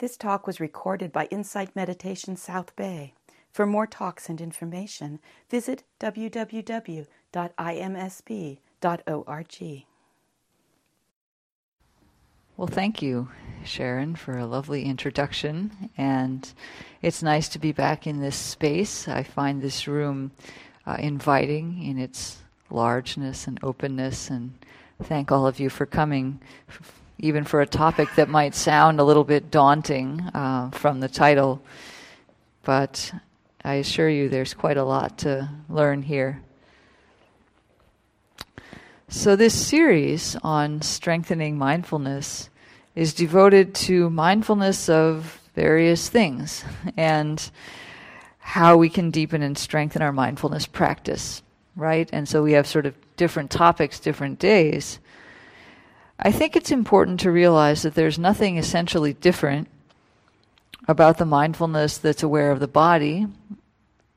This talk was recorded by Insight Meditation South Bay. For more talks and information, visit www.imsb.org. Well, thank you, Sharon, for a lovely introduction. And it's nice to be back in this space. I find this room uh, inviting in its largeness and openness. And thank all of you for coming, even for a topic that might sound a little bit daunting uh, from the title. But I assure you, there's quite a lot to learn here. So, this series on strengthening mindfulness is devoted to mindfulness of various things and how we can deepen and strengthen our mindfulness practice, right? And so we have sort of different topics, different days. I think it's important to realize that there's nothing essentially different about the mindfulness that's aware of the body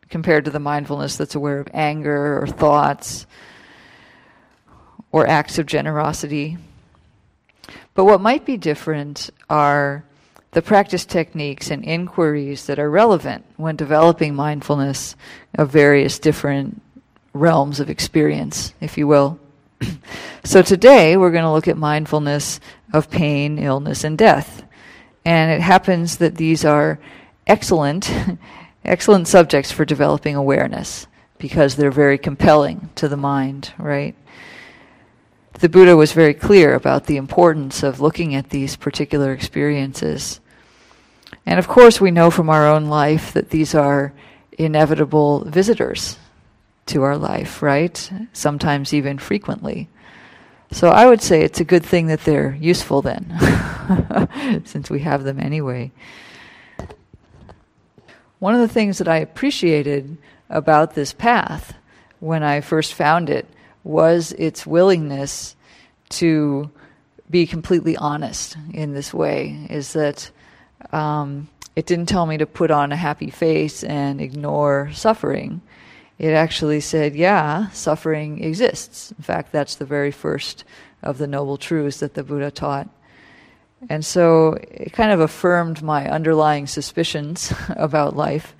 compared to the mindfulness that's aware of anger or thoughts or acts of generosity. But what might be different are the practice techniques and inquiries that are relevant when developing mindfulness of various different realms of experience, if you will. so today we're going to look at mindfulness of pain, illness, and death. And it happens that these are excellent, excellent subjects for developing awareness because they're very compelling to the mind, right? The Buddha was very clear about the importance of looking at these particular experiences. And of course, we know from our own life that these are inevitable visitors to our life, right? Sometimes even frequently. So I would say it's a good thing that they're useful then, since we have them anyway. One of the things that I appreciated about this path when I first found it was its willingness to be completely honest in this way, is that um, it didn't tell me to put on a happy face and ignore suffering it actually said, yeah, suffering exists. In fact, that's the very first of the Noble Truths that the Buddha taught. And so it kind of affirmed my underlying suspicions about life.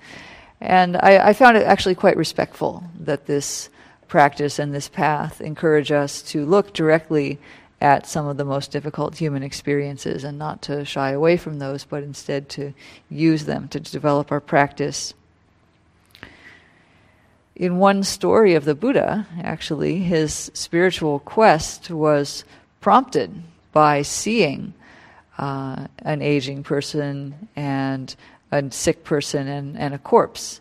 And I, I, found it actually quite respectful that this practice and this path encourage us to look directly at some of the most difficult human experiences and not to shy away from those, but instead to use them to develop our practice in one story of the Buddha, actually, his spiritual quest was prompted by seeing uh, an aging person and a sick person and, and a corpse.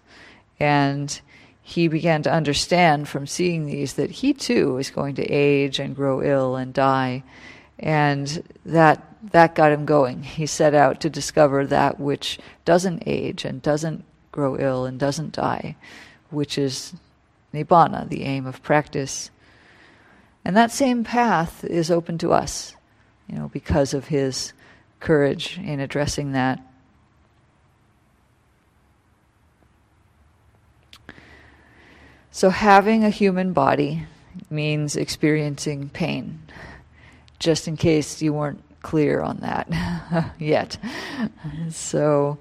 And he began to understand from seeing these that he too was going to age and grow ill and die. And that, that got him going. He set out to discover that which doesn't age and doesn't grow ill and doesn't die which is nibbana, the aim of practice. And that same path is open to us, you know, because of his courage in addressing that. So, having a human body means experiencing pain, just in case you weren't clear on that yet. So,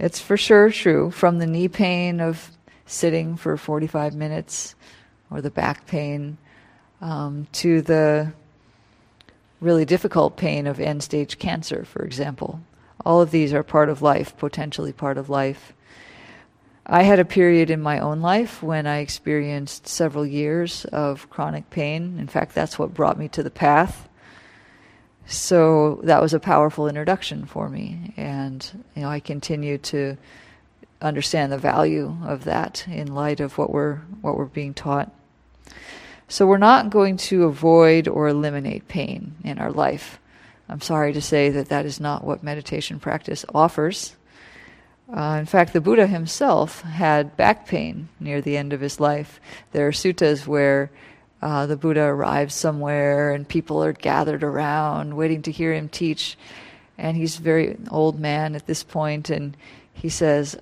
it's for sure true from the knee pain of sitting for 45 minutes or the back pain um, to the really difficult pain of end stage cancer, for example. All of these are part of life, potentially part of life. I had a period in my own life when I experienced several years of chronic pain. In fact, that's what brought me to the path. So that was a powerful introduction for me. And, you know, I continue to understand the value of that in light of what we're what we're being taught. So we're not going to avoid or eliminate pain in our life. I'm sorry to say that that is not what meditation practice offers. Uh, in fact, the Buddha himself had back pain near the end of his life. There are suttas where uh, the Buddha arrives somewhere and people are gathered around waiting to hear him teach. And he's a very old man at this point, and he says,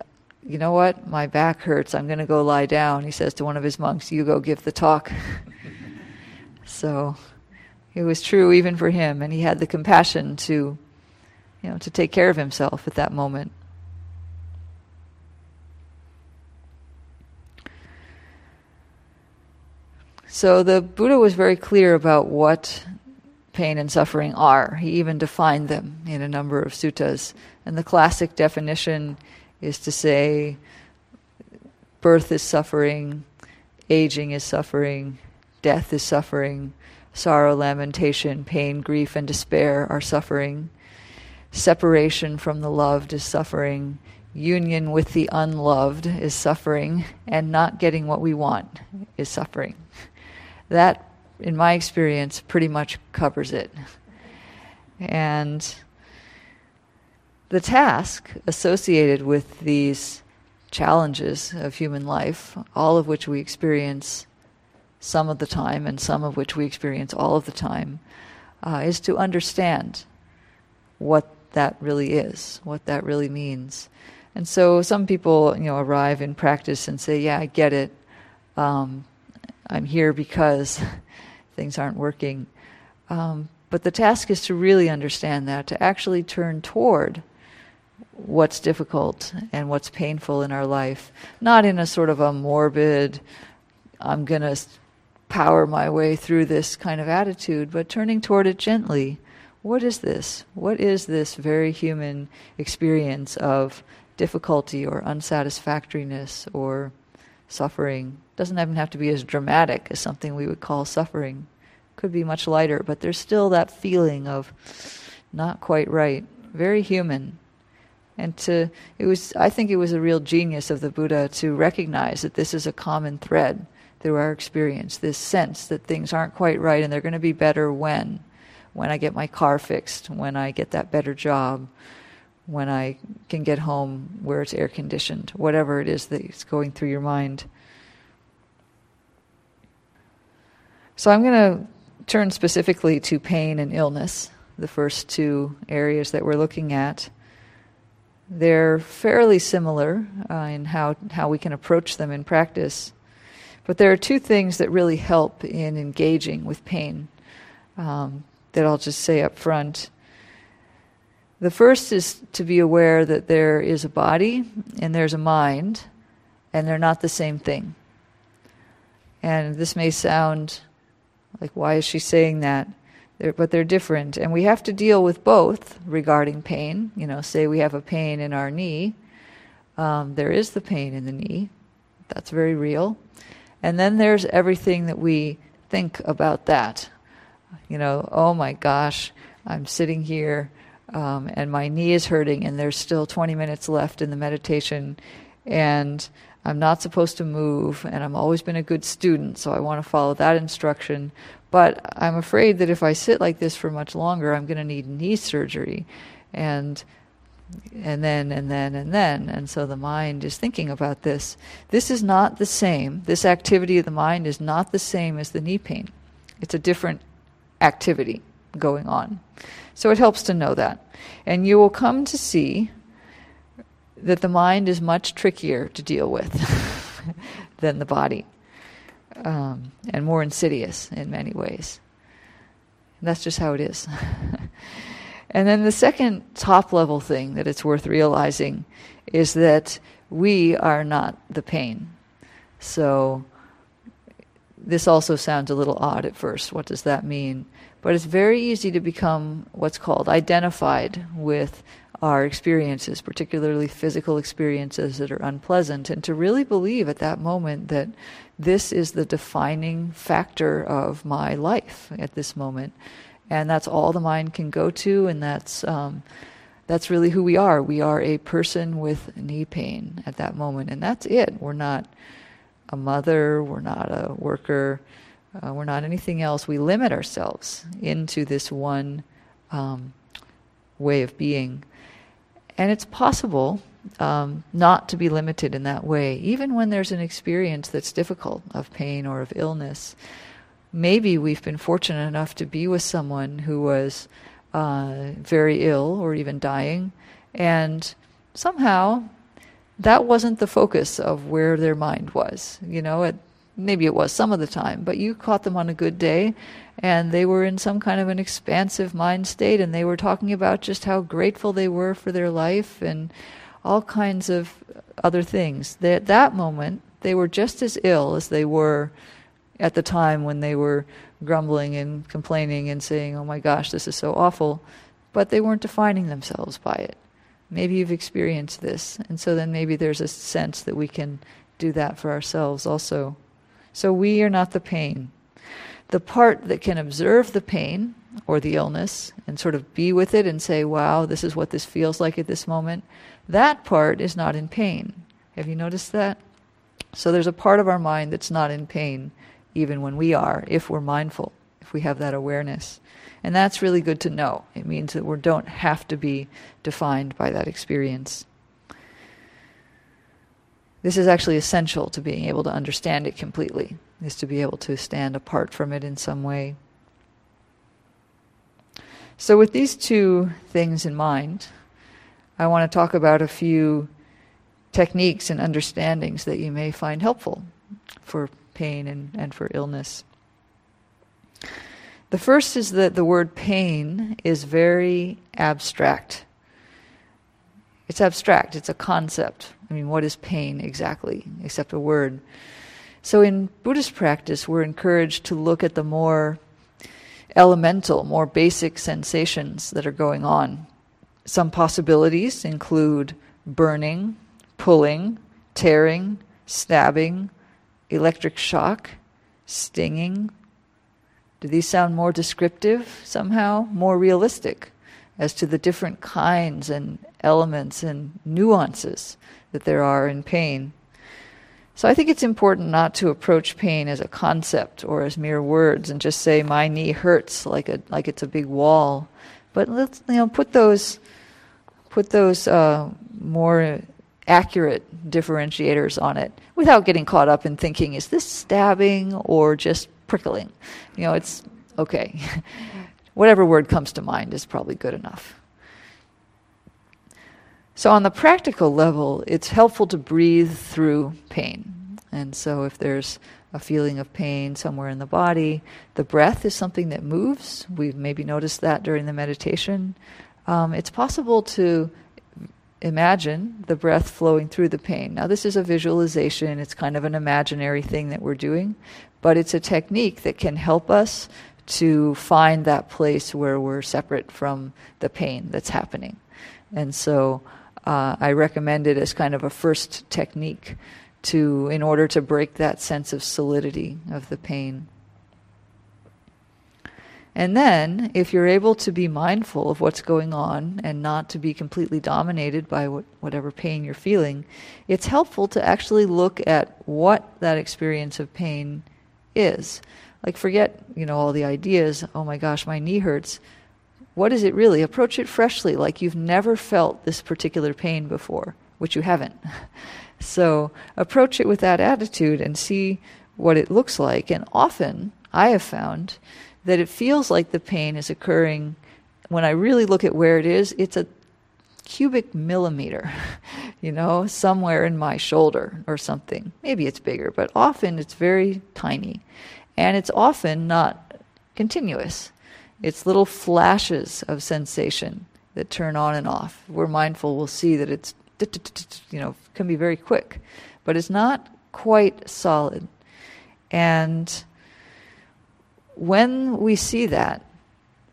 you know what? My back hurts. I'm going to go lie down. He says to one of his monks, You go give the talk. so it was true even for him, and he had the compassion to you know, to take care of himself at that moment. So the Buddha was very clear about what pain and suffering are. He even defined them in a number of suttas. And the classic definition is to say birth is suffering, aging is suffering, death is suffering, sorrow, lamentation, pain, grief, and despair are suffering. Separation from the loved is suffering. Union with the unloved is suffering. And not getting what we want is suffering. That, in my experience, pretty much covers it. And the task associated with these challenges of human life, all of which we experience some of the time and some of which we experience all of the time, uh, is to understand what that really is, what that really means. And so some people, you know, arrive in practice and say, "Yeah, I get it. Um, I'm here because things aren't working." Um, but the task is to really understand that, to actually turn toward what's difficult and what's painful in our life, not in a sort of a morbid, I'm going to power my way through this kind of attitude, but turning toward it gently. What is this? What is this very human experience of difficulty or unsatisfactoriness or suffering? Doesn't even have to be as dramatic as something we would call suffering. Could be much lighter, but there's still that feeling of not quite right. Very human. And to it was I think it was a real genius of the Buddha to recognize that this is a common thread through our experience, this sense that things aren't quite right and they're going to be better when when I get my car fixed, when I get that better job, when I can get home where it's air conditioned, whatever it is that's going through your mind. So I'm going to turn specifically to pain and illness, the first two areas that we're looking at. They're fairly similar uh, in how, how we can approach them in practice. But there are two things that really help in engaging with pain um, that I'll just say up front. The first is to be aware that there is a body and there's a mind, and they're not the same thing. And this may sound like, why is she saying that? They're, but they're different. And we have to deal with both regarding pain. You know, say we have a pain in our knee, um, there is the pain in the knee, that's very real. And then there's everything that we think about that. You know, oh my gosh, I'm sitting here um, and my knee is hurting, and there's still 20 minutes left in the meditation, and I'm not supposed to move, and I've always been a good student, so I want to follow that instruction. But I'm afraid that if I sit like this for much longer, I'm going to need knee surgery. And and then and then and then. And so the mind is thinking about this. This is not the same. This activity of the mind is not the same as the knee pain. It's a different activity going on. So it helps to know that. And you will come to see that the mind is much trickier to deal with than the body um, and more insidious in many ways and that's just how it is And then the second top level thing that it's worth realizing is that we are not the pain. So this also sounds a little odd at first. What does that mean? But it's very easy to become what's called identified with our experiences, particularly physical experiences that are unpleasant, and to really believe at that moment that this is the defining factor of my life at this moment and that's all the mind can go to, and that's um, that's really who we are. We are a person with knee pain at that moment, and that's it. We're not a mother. We're not a worker. Uh, we're not anything else. We limit ourselves into this one um, way of being, and it's possible um, not to be limited in that way, even when there's an experience that's difficult of pain or of illness maybe we've been fortunate enough to be with someone who was uh, very ill or even dying, and somehow that wasn't the focus of where their mind was. You know, it, maybe it was some of the time, but you caught them on a good day and they were in some kind of an expansive mind state and they were talking about just how grateful they were for their life and all kinds of other things. They, at that moment, they were just as ill as they were at the time when they were grumbling and complaining and saying, oh my gosh, this is so awful, but they weren't defining themselves by it. Maybe you've experienced this, and so then maybe there's a sense that we can do that for ourselves also. So we are not the pain. The part that can observe the pain or the illness and sort of be with it and say, wow, this is what this feels like at this moment, that part is not in pain. Have you noticed that? So there's a part of our mind that's not in pain, even when we are, if we're mindful, if we have that awareness. And that's really good to know. It means that we don't have to be defined by that experience. This is actually essential to being able to understand it completely, is to be able to stand apart from it in some way. So, with these two things in mind, I want to talk about a few techniques and understandings that you may find helpful for pain and, and for illness. The first is that the word pain is very abstract. It's abstract, it's a concept. I mean, what is pain exactly, except a word? So, in Buddhist practice, we're encouraged to look at the more elemental, more basic sensations that are going on. Some possibilities include burning, pulling, tearing, stabbing, electric shock, stinging. Do these sound more descriptive somehow, more realistic as to the different kinds and elements and nuances that there are in pain? So I think it's important not to approach pain as a concept or as mere words and just say my knee hurts like a like it's a big wall, but let's you know put those put those uh, more accurate differentiators on it without getting caught up in thinking is this stabbing or just prickling. You know, it's okay. Whatever word comes to mind is probably good enough. So, on the practical level, it's helpful to breathe through pain. And so, if there's a feeling of pain somewhere in the body, the breath is something that moves. We've maybe noticed that during the meditation. Um, it's possible to imagine the breath flowing through the pain. Now, this is a visualization, it's kind of an imaginary thing that we're doing, but it's a technique that can help us to find that place where we're separate from the pain that's happening. And so, uh, I recommend it as kind of a first technique to, in order to break that sense of solidity of the pain. And then, if you're able to be mindful of what's going on and not to be completely dominated by what, whatever pain you're feeling, it's helpful to actually look at what that experience of pain is. Like, forget, you know, all the ideas, oh my gosh, my knee hurts what is it really? Approach it freshly, like you've never felt this particular pain before, which you haven't. so approach it with that attitude and see what it looks like. And often I have found that it feels like the pain is occurring when I really look at where it is, it's a cubic millimeter, you know, somewhere in my shoulder or something. Maybe it's bigger, but often it's very tiny. And it's often not continuous. It's little flashes of sensation that turn on and off. If we're mindful, we'll see that it's, you know, can be very quick, but it's not quite solid. And when we see that,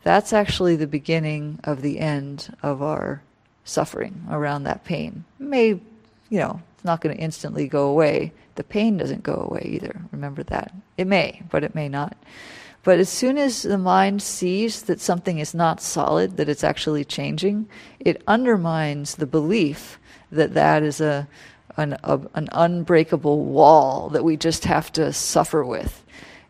that's actually the beginning of the end of our suffering around that pain. It may, you know, it's not going to instantly go away. The pain doesn't go away either. Remember that. It may, but it may not. But as soon as the mind sees that something is not solid, that it's actually changing, it undermines the belief that that is a, an, a, an unbreakable wall that we just have to suffer with.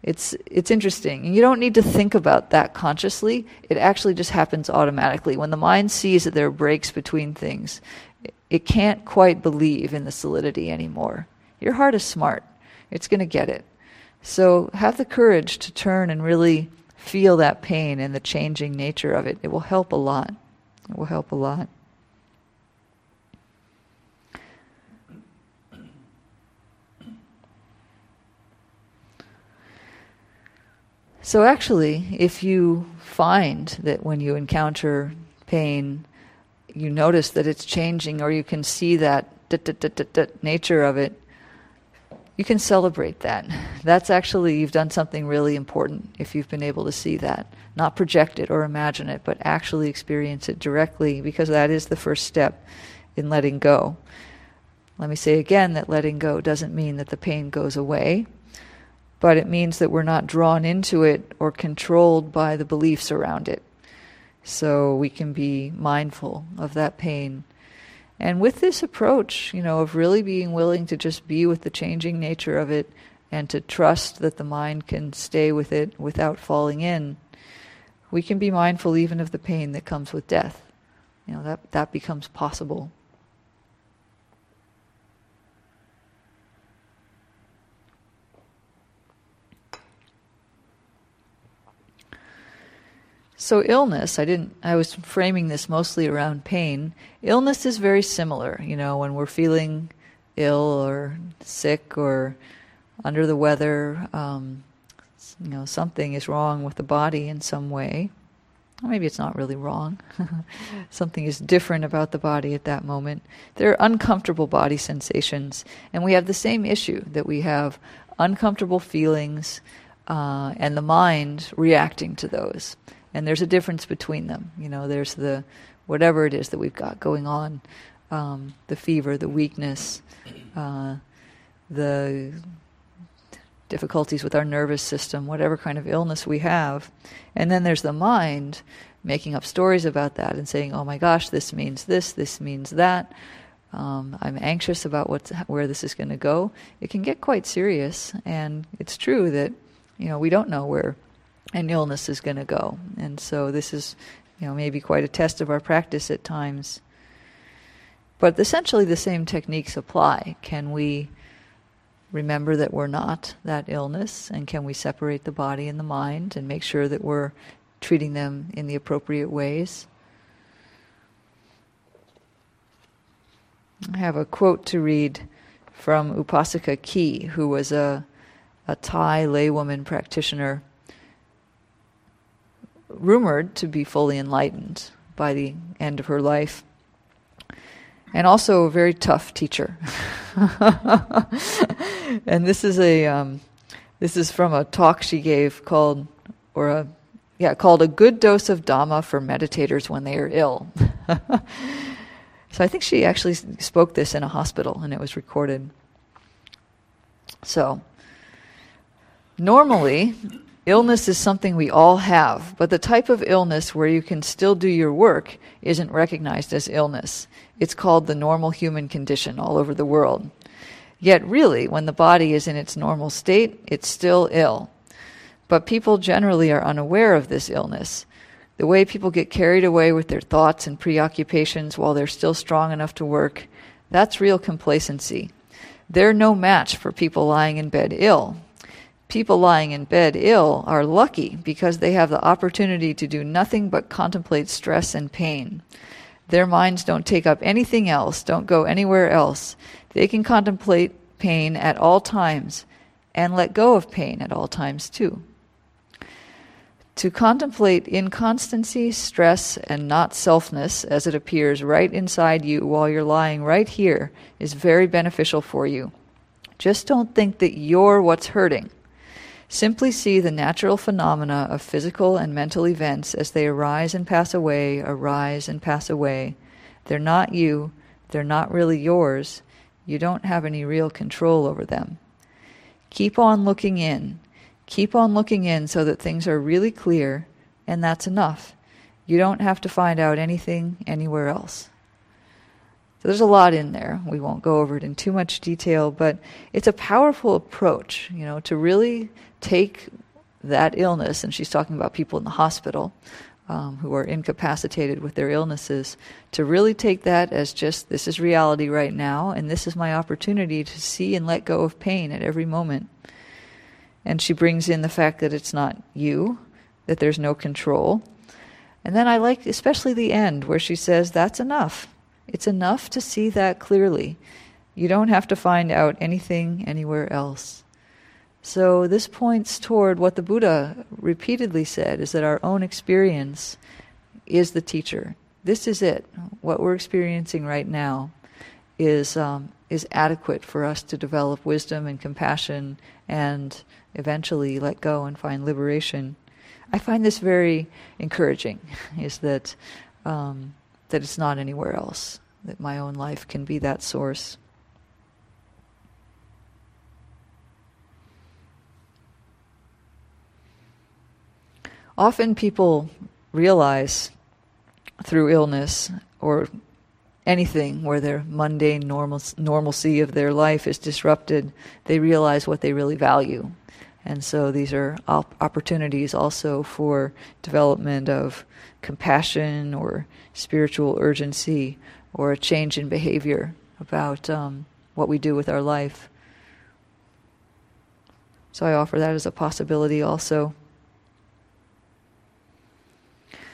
It's, it's interesting. And you don't need to think about that consciously. It actually just happens automatically. When the mind sees that there are breaks between things, it can't quite believe in the solidity anymore. Your heart is smart. It's going to get it. So have the courage to turn and really feel that pain and the changing nature of it. It will help a lot. It will help a lot. So, actually, if you find that when you encounter pain, you notice that it's changing, or you can see that nature of it, you can celebrate that. That's actually, you've done something really important if you've been able to see that. Not project it or imagine it, but actually experience it directly, because that is the first step in letting go. Let me say again that letting go doesn't mean that the pain goes away, but it means that we're not drawn into it or controlled by the beliefs around it. So we can be mindful of that pain. And with this approach, you know, of really being willing to just be with the changing nature of it and to trust that the mind can stay with it without falling in, we can be mindful even of the pain that comes with death. You know, that, that becomes possible. So illness, I didn't I was framing this mostly around pain. Illness is very similar, you know, when we're feeling ill or sick or under the weather, um, you know, something is wrong with the body in some way. Maybe it's not really wrong. something is different about the body at that moment. There are uncomfortable body sensations, and we have the same issue that we have uncomfortable feelings uh, and the mind reacting to those and there's a difference between them. You know, there's the whatever it is that we've got going on, um, the fever, the weakness, uh, the difficulties with our nervous system, whatever kind of illness we have, and then there's the mind making up stories about that and saying, "Oh my gosh, this means this, this means that." Um, I'm anxious about what's where this is going to go. It can get quite serious, and it's true that you know we don't know where an illness is going to go. And so this is, you know, maybe quite a test of our practice at times. But essentially the same techniques apply. Can we remember that we're not that illness and can we separate the body and the mind and make sure that we're treating them in the appropriate ways? I have a quote to read from Upasika Kee, who was a, a Thai laywoman practitioner rumored to be fully enlightened by the end of her life, and also a very tough teacher. and this is a um, this is from a talk she gave called or a yeah called a good dose of dhamma for meditators when they are ill. so I think she actually spoke this in a hospital and it was recorded. So normally Illness is something we all have, but the type of illness where you can still do your work isn't recognized as illness. It's called the normal human condition all over the world. Yet, really, when the body is in its normal state, it's still ill. But people generally are unaware of this illness. The way people get carried away with their thoughts and preoccupations while they're still strong enough to work, that's real complacency. They're no match for people lying in bed ill people lying in bed ill are lucky because they have the opportunity to do nothing but contemplate stress and pain. Their minds don't take up anything else, don't go anywhere else. They can contemplate pain at all times and let go of pain at all times too. To contemplate inconstancy, stress, and not selfness as it appears right inside you while you're lying right here is very beneficial for you. Just don't think that you're what's hurting. Simply see the natural phenomena of physical and mental events as they arise and pass away, arise and pass away. They're not you, they're not really yours. You don't have any real control over them. Keep on looking in. Keep on looking in so that things are really clear, and that's enough. You don't have to find out anything anywhere else. So there's a lot in there. We won't go over it in too much detail, but it's a powerful approach, you know, to really take that illness, and she's talking about people in the hospital um, who are incapacitated with their illnesses, to really take that as just this is reality right now, and this is my opportunity to see and let go of pain at every moment. And she brings in the fact that it's not you, that there's no control. And then I like especially the end where she says, That's enough. It's enough to see that clearly. You don't have to find out anything anywhere else. So this points toward what the Buddha repeatedly said is that our own experience is the teacher. This is it. What we're experiencing right now is um, is adequate for us to develop wisdom and compassion and eventually let go and find liberation. I find this very encouraging. Is that um, that it's not anywhere else. That my own life can be that source. Often people realize through illness or anything where their mundane normal, normalcy of their life is disrupted, they realize what they really value. And so these are op- opportunities also for development of compassion or spiritual urgency or a change in behavior about um, what we do with our life. So I offer that as a possibility also.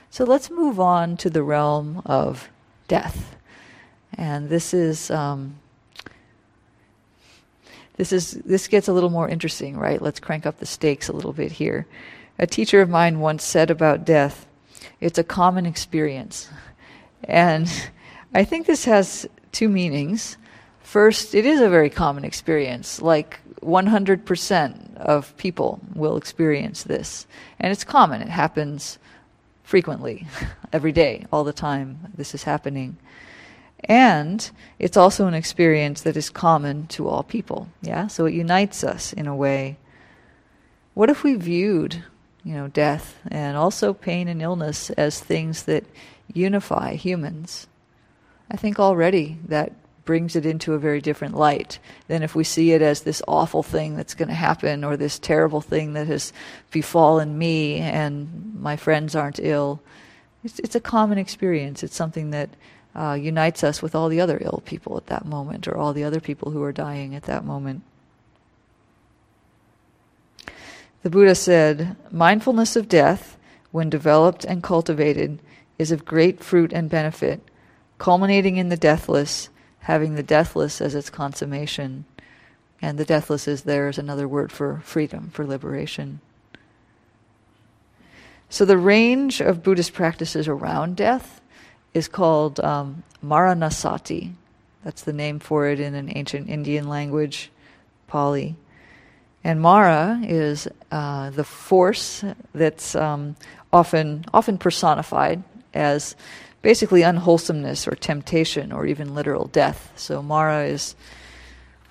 So let's move on to the realm of death. And this is um, this is this gets a little more interesting, right? Let's crank up the stakes a little bit here. A teacher of mine once said about death, it's a common experience. And I think this has two meanings. First, it is a very common experience. Like 100% of people will experience this. And it's common. It happens frequently, every day, all the time, this is happening. And it's also an experience that is common to all people. Yeah? So it unites us in a way. What if we viewed, you know, death and also pain and illness as things that unify humans? I think already that brings it into a very different light than if we see it as this awful thing that's going to happen or this terrible thing that has befallen me and my friends aren't ill. It's, it's a common experience. It's something that uh, unites us with all the other ill people at that moment or all the other people who are dying at that moment. The Buddha said, Mindfulness of death, when developed and cultivated, is of great fruit and benefit, culminating in the deathless having the deathless as its consummation. And the deathless is there as another word for freedom, for liberation. So the range of Buddhist practices around death is called um, Maranasati. That's the name for it in an ancient Indian language, Pali. And Mara is uh, the force that's um, often often personified as basically unwholesomeness or temptation or even literal death. So Mara is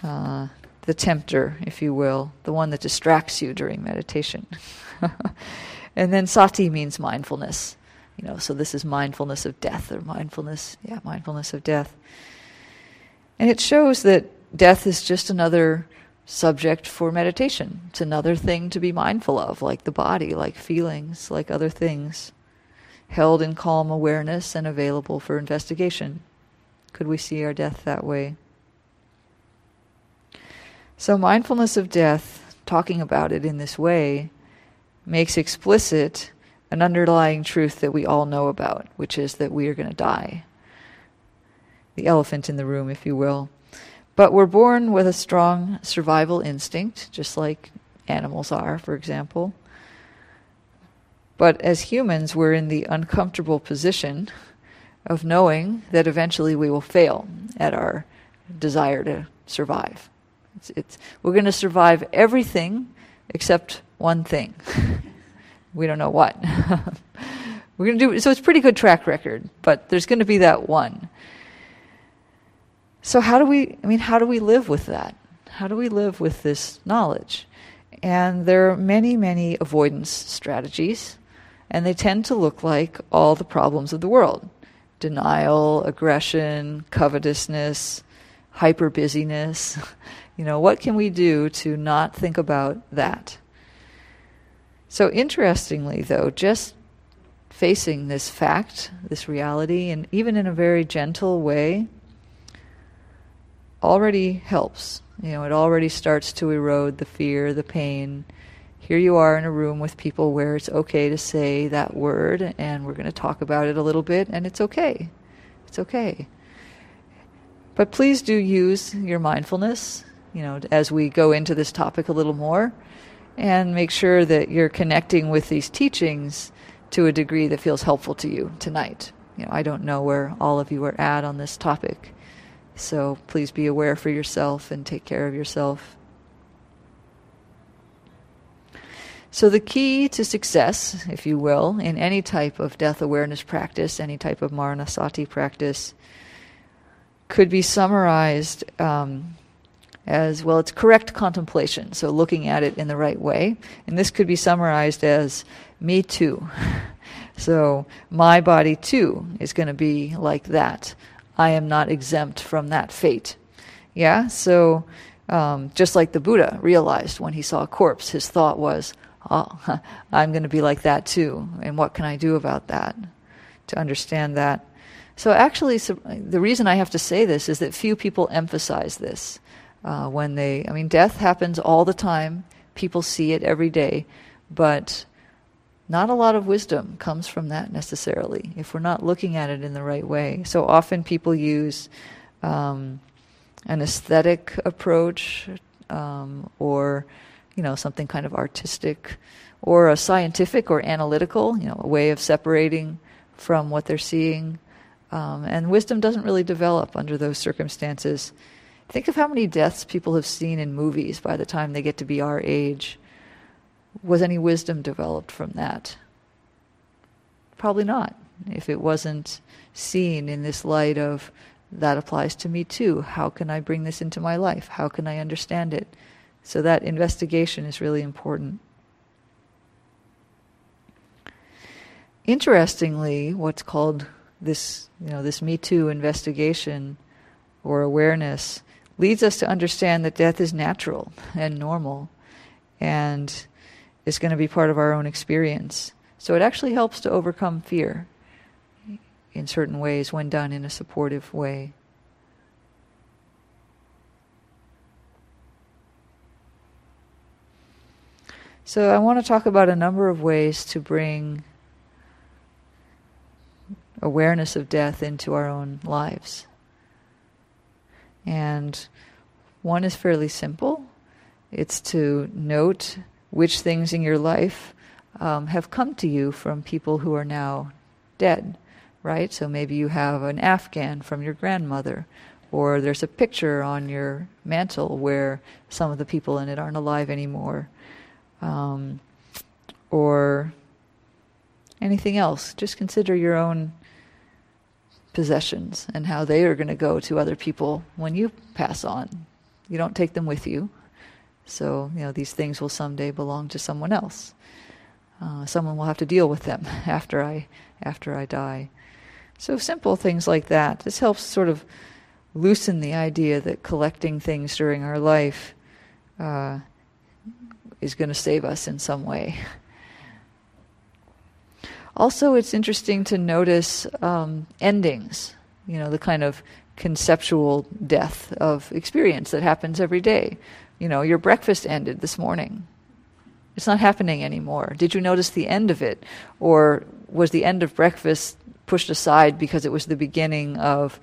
uh, the tempter, if you will, the one that distracts you during meditation. and then sati means mindfulness. You know, so this is mindfulness of death or mindfulness, yeah, mindfulness of death. And it shows that death is just another subject for meditation. It's another thing to be mindful of, like the body, like feelings, like other things held in calm awareness and available for investigation. Could we see our death that way? So, mindfulness of death, talking about it in this way, makes explicit an underlying truth that we all know about, which is that we are going to die. The elephant in the room, if you will. But we're born with a strong survival instinct, just like animals are, for example. But as humans, we're in the uncomfortable position of knowing that eventually we will fail at our desire to survive. It's, it's, we're going to survive everything except one thing. we don't know what. we're going to do so. It's pretty good track record, but there's going to be that one. So how do we? I mean, how do we live with that? How do we live with this knowledge? And there are many, many avoidance strategies and they tend to look like all the problems of the world denial, aggression, covetousness, hyper busyness. You know, what can we do to not think about that? So, interestingly, though, just facing this fact, this reality, and even in a very gentle way, already helps. You know, it already starts to erode the fear, the pain, here you are in a room with people where it's okay to say that word, and we're going to talk about it a little bit, and it's okay. It's okay. But please do use your mindfulness you know, as we go into this topic a little more, and make sure that you're connecting with these teachings to a degree that feels helpful to you tonight. You know, I don't know where all of you are at on this topic, so please be aware for yourself and take care of yourself. So, the key to success, if you will, in any type of death awareness practice, any type of Maranasati practice, could be summarized um, as well, it's correct contemplation, so looking at it in the right way. And this could be summarized as me too. so, my body too is going to be like that. I am not exempt from that fate. Yeah? So, um, just like the Buddha realized when he saw a corpse, his thought was, oh, I'm going to be like that too. And what can I do about that? To understand that. So, actually, so the reason I have to say this is that few people emphasize this uh, when they, I mean, death happens all the time. People see it every day. But not a lot of wisdom comes from that necessarily if we're not looking at it in the right way. So often people use um, an aesthetic approach um, or you know, something kind of artistic or a scientific or analytical, you know, a way of separating from what they're seeing. Um, and wisdom doesn't really develop under those circumstances. Think of how many deaths people have seen in movies by the time they get to be our age. Was any wisdom developed from that? Probably not. If it wasn't seen in this light of, that applies to me too. How can I bring this into my life? How can I understand it? So that investigation is really important. Interestingly, what's called this, you know, this Me Too investigation or awareness leads us to understand that death is natural and normal and is going to be part of our own experience. So it actually helps to overcome fear in certain ways when done in a supportive way. So I want to talk about a number of ways to bring awareness of death into our own lives. And one is fairly simple it's to note which things in your life um, have come to you from people who are now dead, right? So maybe you have an Afghan from your grandmother, or there's a picture on your mantle where some of the people in it aren't alive anymore um, or anything else. Just consider your own possessions and how they are going to go to other people when you pass on. You don't take them with you. So, you know, these things will someday belong to someone else. Uh, someone will have to deal with them after I after I die. So simple things like that. This helps sort of loosen the idea that collecting things during our life uh, is going to save us in some way. Also, it's interesting to notice um, endings, you know, the kind of conceptual death of experience that happens every day. You know, your breakfast ended this morning. It's not happening anymore. Did you notice the end of it? Or was the end of breakfast pushed aside because it was the beginning of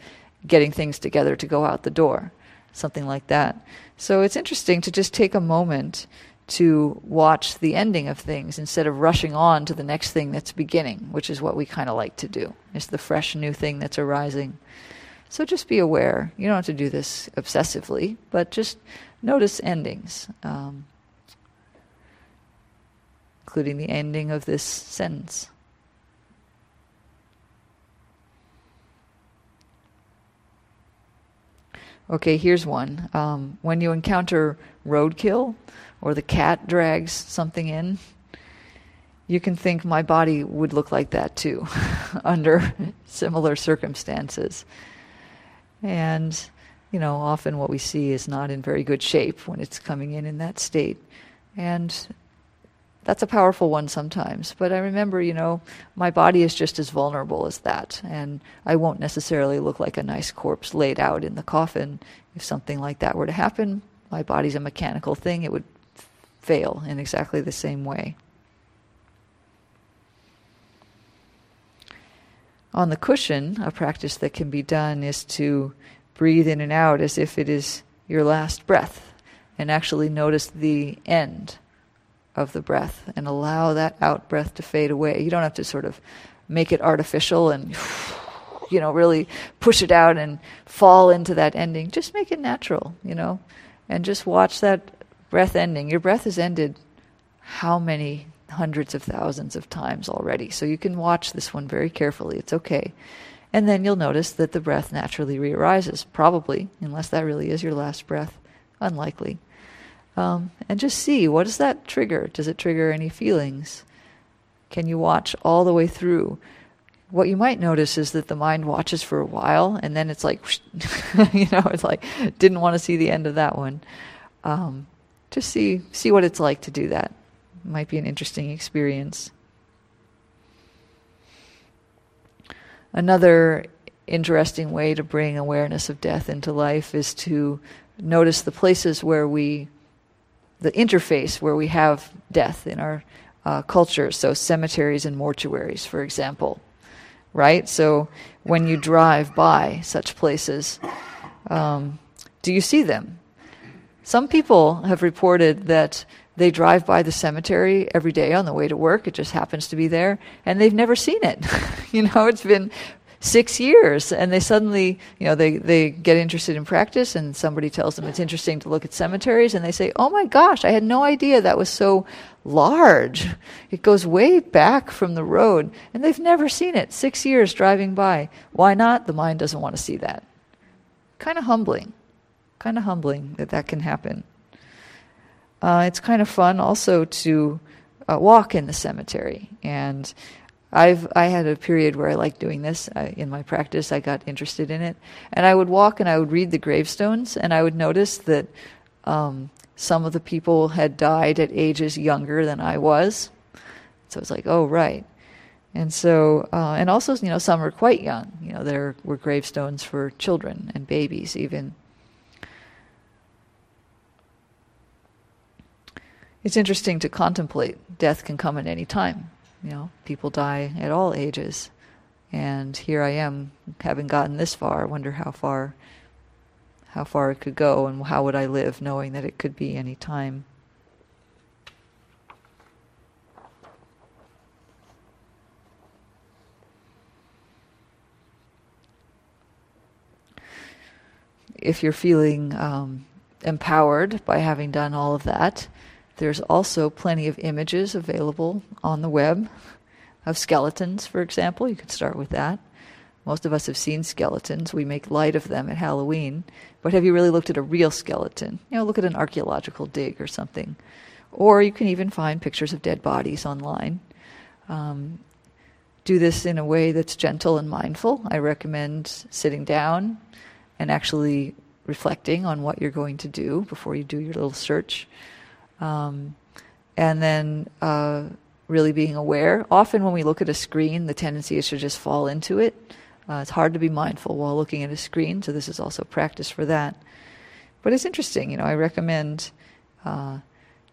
getting things together to go out the door? Something like that. So it's interesting to just take a moment to watch the ending of things instead of rushing on to the next thing that's beginning, which is what we kind of like to do. It's the fresh new thing that's arising. So just be aware. You don't have to do this obsessively, but just notice endings, um, including the ending of this sentence. Okay, here's one. Um, when you encounter roadkill, or the cat drags something in, you can think my body would look like that too under similar circumstances. And, you know, often what we see is not in very good shape when it's coming in in that state. And that's a powerful one sometimes. But I remember, you know, my body is just as vulnerable as that. And I won't necessarily look like a nice corpse laid out in the coffin. If something like that were to happen, my body's a mechanical thing. It would fail in exactly the same way. On the cushion, a practice that can be done is to breathe in and out as if it is your last breath. and actually notice the end of the breath and allow that out breath to fade away. You don't have to sort of make it artificial and you know really push it out and fall into that ending. Just make it natural, you know, and just watch that breath ending. Your breath has ended how many hundreds of thousands of times already. So you can watch this one very carefully. It's okay. And then you'll notice that the breath naturally re arises, probably, unless that really is your last breath. Unlikely. Um, and just see what does that trigger? Does it trigger any feelings? Can you watch all the way through? What you might notice is that the mind watches for a while and then it's like, you know, it's like, didn't want to see the end of that one. Um, just see, see what it's like to do that. Might be an interesting experience. Another interesting way to bring awareness of death into life is to notice the places where we, the interface where we have death in our uh, culture. So, cemeteries and mortuaries, for example. Right? So, when you drive by such places, um, do you see them? Some people have reported that they drive by the cemetery every day on the way to work. It just happens to be there, and they've never seen it. you know, it's been six years, and they suddenly, you know, they, they get interested in practice, and somebody tells them it's interesting to look at cemeteries, and they say, Oh my gosh, I had no idea that was so large. It goes way back from the road, and they've never seen it. Six years driving by. Why not? The mind doesn't want to see that. Kind of humbling. Kind of humbling that that can happen. Uh, it's kind of fun also to uh, walk in the cemetery. And I've I had a period where I liked doing this I, in my practice. I got interested in it, and I would walk and I would read the gravestones, and I would notice that um, some of the people had died at ages younger than I was. So it's like, oh right. And so, uh, and also, you know, some are quite young. You know, there were gravestones for children and babies, even. it's interesting to contemplate. Death can come at any time. You know, people die at all ages. And here I am, having gotten this far, I wonder how far how far it could go and how would I live knowing that it could be any time. If you're feeling um, empowered by having done all of that, there's also plenty of images available on the web of skeletons, for example. You could start with that. Most of us have seen skeletons. We make light of them at Halloween. But have you really looked at a real skeleton? You know, look at an archaeological dig or something. Or you can even find pictures of dead bodies online. Um, do this in a way that's gentle and mindful. I recommend sitting down and actually reflecting on what you're going to do before you do your little search. Um, and then uh, really being aware. Often, when we look at a screen, the tendency is to just fall into it. Uh, it's hard to be mindful while looking at a screen, so this is also practice for that. But it's interesting, you know. I recommend uh,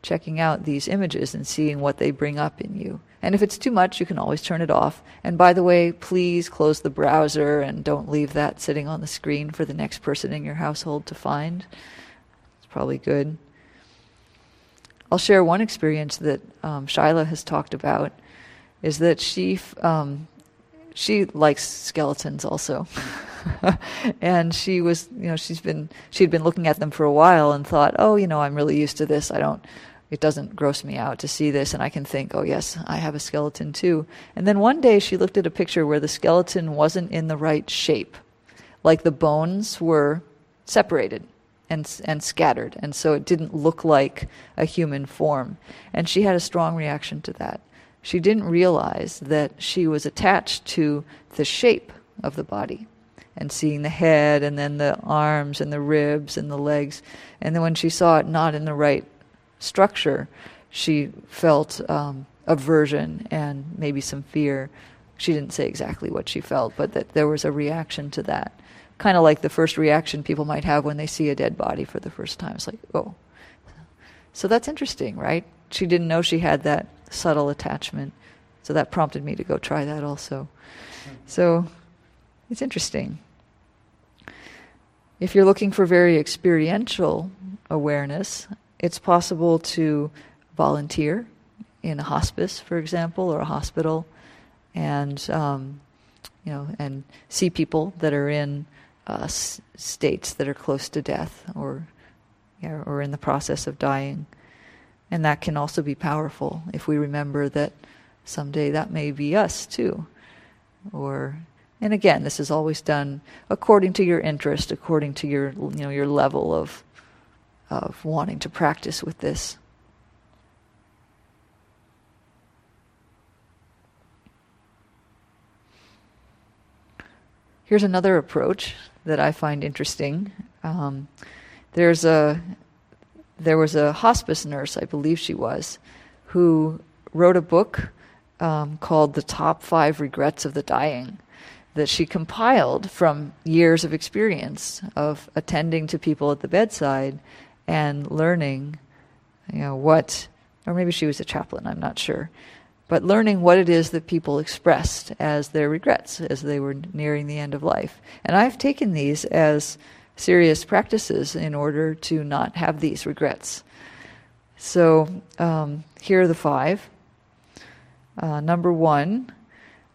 checking out these images and seeing what they bring up in you. And if it's too much, you can always turn it off. And by the way, please close the browser and don't leave that sitting on the screen for the next person in your household to find. It's probably good. I'll share one experience that um, Shaila has talked about is that she um, she likes skeletons also. and she was, you know, she's been she'd been looking at them for a while and thought, "Oh, you know, I'm really used to this. I don't it doesn't gross me out to see this and I can think, "Oh, yes, I have a skeleton too." And then one day she looked at a picture where the skeleton wasn't in the right shape. Like the bones were separated and and scattered, and so it didn't look like a human form. And she had a strong reaction to that. She didn't realize that she was attached to the shape of the body, and seeing the head, and then the arms, and the ribs, and the legs, and then when she saw it not in the right structure, she felt um, aversion and maybe some fear. She didn't say exactly what she felt, but that there was a reaction to that kind of like the first reaction people might have when they see a dead body for the first time. It's like, oh. So that's interesting, right? She didn't know she had that subtle attachment. So that prompted me to go try that also. So it's interesting. If you're looking for very experiential awareness, it's possible to volunteer in a hospice, for example, or a hospital, and um, you know, and see people that are in uh, s- states that are close to death or yeah, or in the process of dying, and that can also be powerful if we remember that someday that may be us too, or and again, this is always done according to your interest, according to your you know your level of of wanting to practice with this. Here's another approach that I find interesting. Um, there's a there was a hospice nurse, I believe she was, who wrote a book um, called "The Top Five Regrets of the Dying," that she compiled from years of experience of attending to people at the bedside and learning, you know, what, or maybe she was a chaplain, I'm not sure, but learning what it is that people expressed as their regrets as they were nearing the end of life. And I've taken these as serious practices in order to not have these regrets. So um, here are the five. Uh, number one,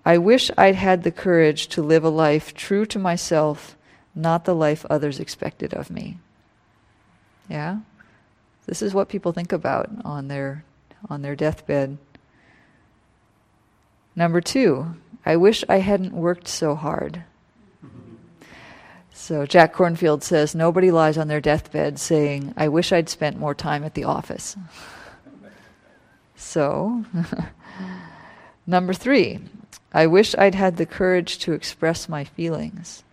I wish I'd had the courage to live a life true to myself, not the life others expected of me. Yeah? This is what people think about on their on their deathbed. Number 2, I wish I hadn't worked so hard. So Jack Kornfield says nobody lies on their deathbed saying, "I wish I'd spent more time at the office." so, number 3, I wish I'd had the courage to express my feelings.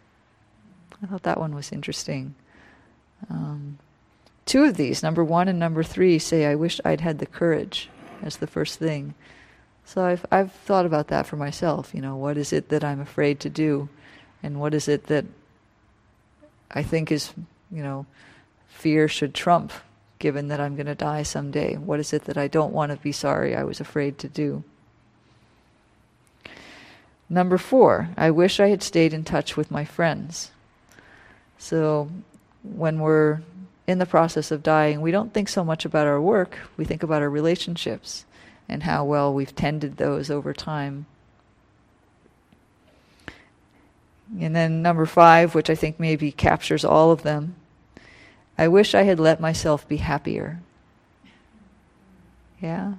I thought that one was interesting. Um, two of these, number one and number three, say, I wish I'd had the courage as the first thing. So I've, I've thought about that for myself. You know, what is it that I'm afraid to do? And what is it that I think is, you know, fear should trump, given that I'm going to die someday? What is it that I don't want to be sorry I was afraid to do? Number four, I wish I had stayed in touch with my friends. So when we're in the process of dying, we don't think so much about our work, we think about our relationships and how well we've tended those over time. And then number five, which I think maybe captures all of them, I wish I had let myself be happier. Yeah?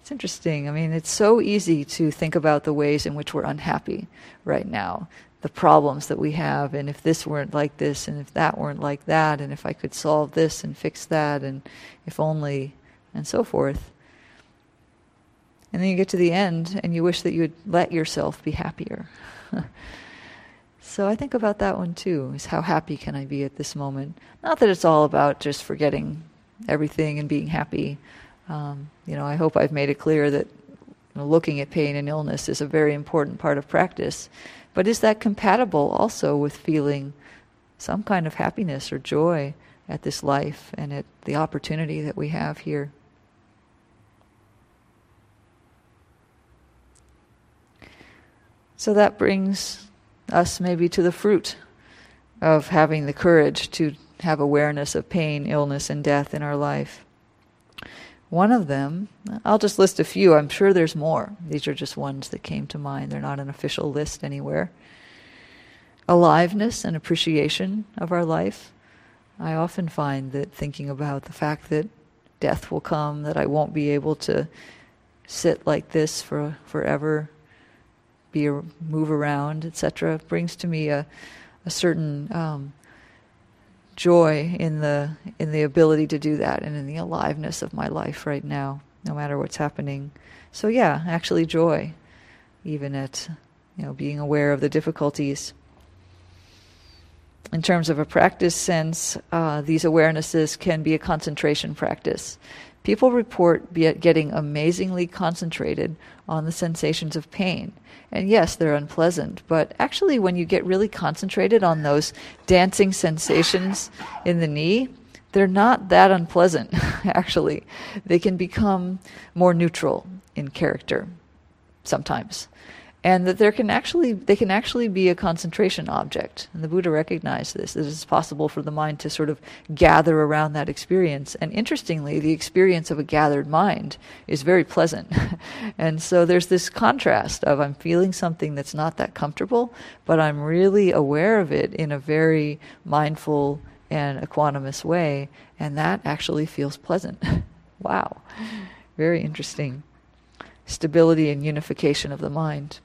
It's interesting. I mean, it's so easy to think about the ways in which we're unhappy right now, the problems that we have, and if this weren't like this, and if that weren't like that, and if I could solve this and fix that, and if only, and so forth. And then you get to the end, and you wish that you would let yourself be happier. so I think about that one too, is how happy can I be at this moment? Not that it's all about just forgetting everything and being happy um, you know, I hope I've made it clear that you know, looking at pain and illness is a very important part of practice. But is that compatible also with feeling some kind of happiness or joy at this life and at the opportunity that we have here? So that brings us maybe to the fruit of having the courage to have awareness of pain, illness, and death in our life. One of them, I'll just list a few, I'm sure there's more. These are just ones that came to mind, they're not an official list anywhere. Aliveness and appreciation of our life. I often find that thinking about the fact that death will come, that I won't be able to sit like this for forever, be a, move around, etc., brings to me a, a certain um, joy in the in the ability to do that and in the aliveness of my life right now, no matter what's happening. So yeah, actually joy, even at you know being aware of the difficulties. In terms of a practice sense, uh, these awarenesses can be a concentration practice. People report getting amazingly concentrated on the sensations of pain. And yes, they're unpleasant, but actually, when you get really concentrated on those dancing sensations in the knee, they're not that unpleasant, actually. They can become more neutral in character sometimes. And that there can actually they can actually be a concentration object. And the buddha recognized this that it's possible for the mind to sort of gather around that experience. And interestingly the experience of a gathered mind is very pleasant. And so there's this contrast of i'm feeling something that's not that comfortable but i'm really aware of it in a very mindful and equanimous way. And that actually feels pleasant. Wow. Mm-hmm. Very interesting. Stability and unification of the mind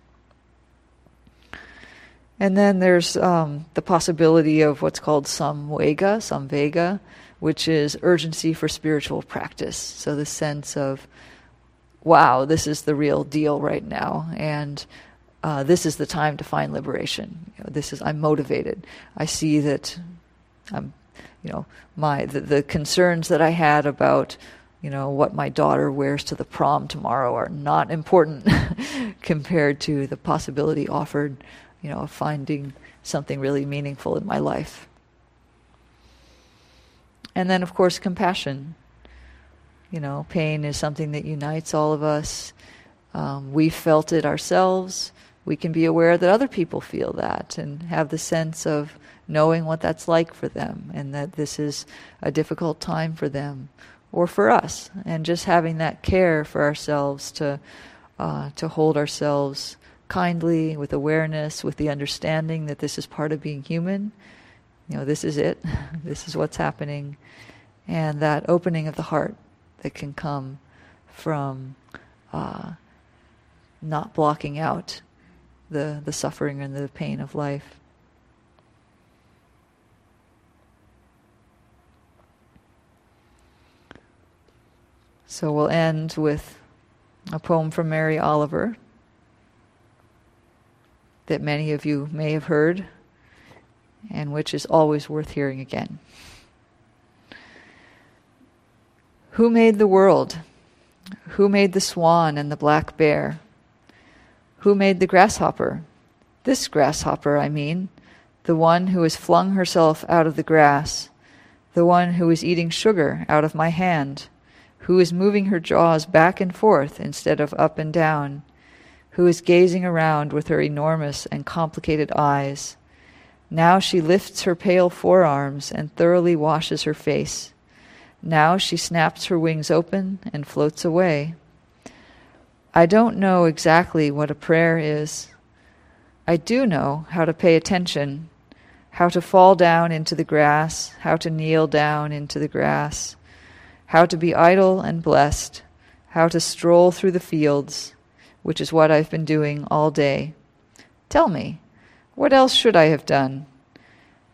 and then there's um, the possibility of what's called samvega, samvega, which is urgency for spiritual practice. So the sense of, wow, this is the real deal right now, and uh, this is the time to find liberation. You know, this is I'm motivated. I see that I'm, you know, my the, the concerns that I had about you know what my daughter wears to the prom tomorrow are not important compared to the possibility offered you know, of finding something really meaningful in my life. And then, of course, compassion. You know, pain is something that unites all of us. Um, we felt it ourselves. We can be aware that other people feel that and have the sense of knowing what that's like for them and that this is a difficult time for them or for us. And just having that care for ourselves to, uh, to hold ourselves kindly, with awareness, with the understanding that this is part of being human. You know, this is it, this is what's happening, and that opening of the heart that can come from uh, not blocking out the, the suffering and the pain of life. So we'll end with a poem from Mary Oliver that many of you may have heard and which is always worth hearing again. Who made the world? Who made the swan and the black bear? Who made the grasshopper? This grasshopper, I mean, the one who has flung herself out of the grass, the one who is eating sugar out of my hand, who is moving her jaws back and forth instead of up and down who is gazing around with her enormous and complicated eyes. Now she lifts her pale forearms and thoroughly washes her face. Now she snaps her wings open and floats away. I don't know exactly what a prayer is. I do know how to pay attention, how to fall down into the grass, how to kneel down into the grass, how to be idle and blessed, how to stroll through the fields, which is what I've been doing all day. Tell me, what else should I have done?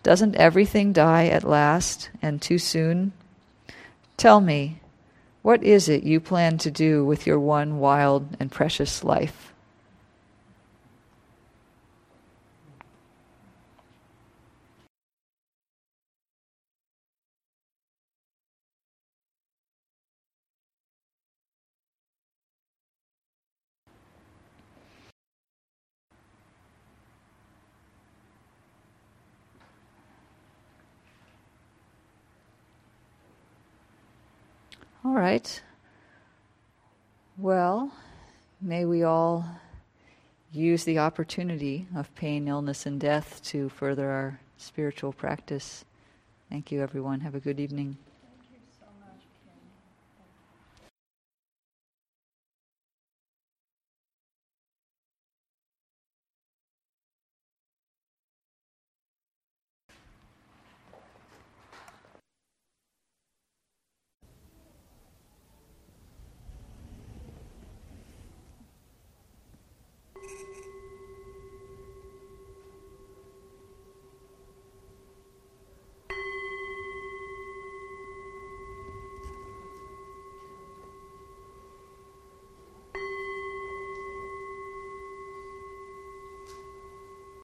Doesn't everything die at last and too soon? Tell me, what is it you plan to do with your one wild and precious life? All right. Well, may we all use the opportunity of pain, illness, and death to further our spiritual practice. Thank you, everyone. Have a good evening.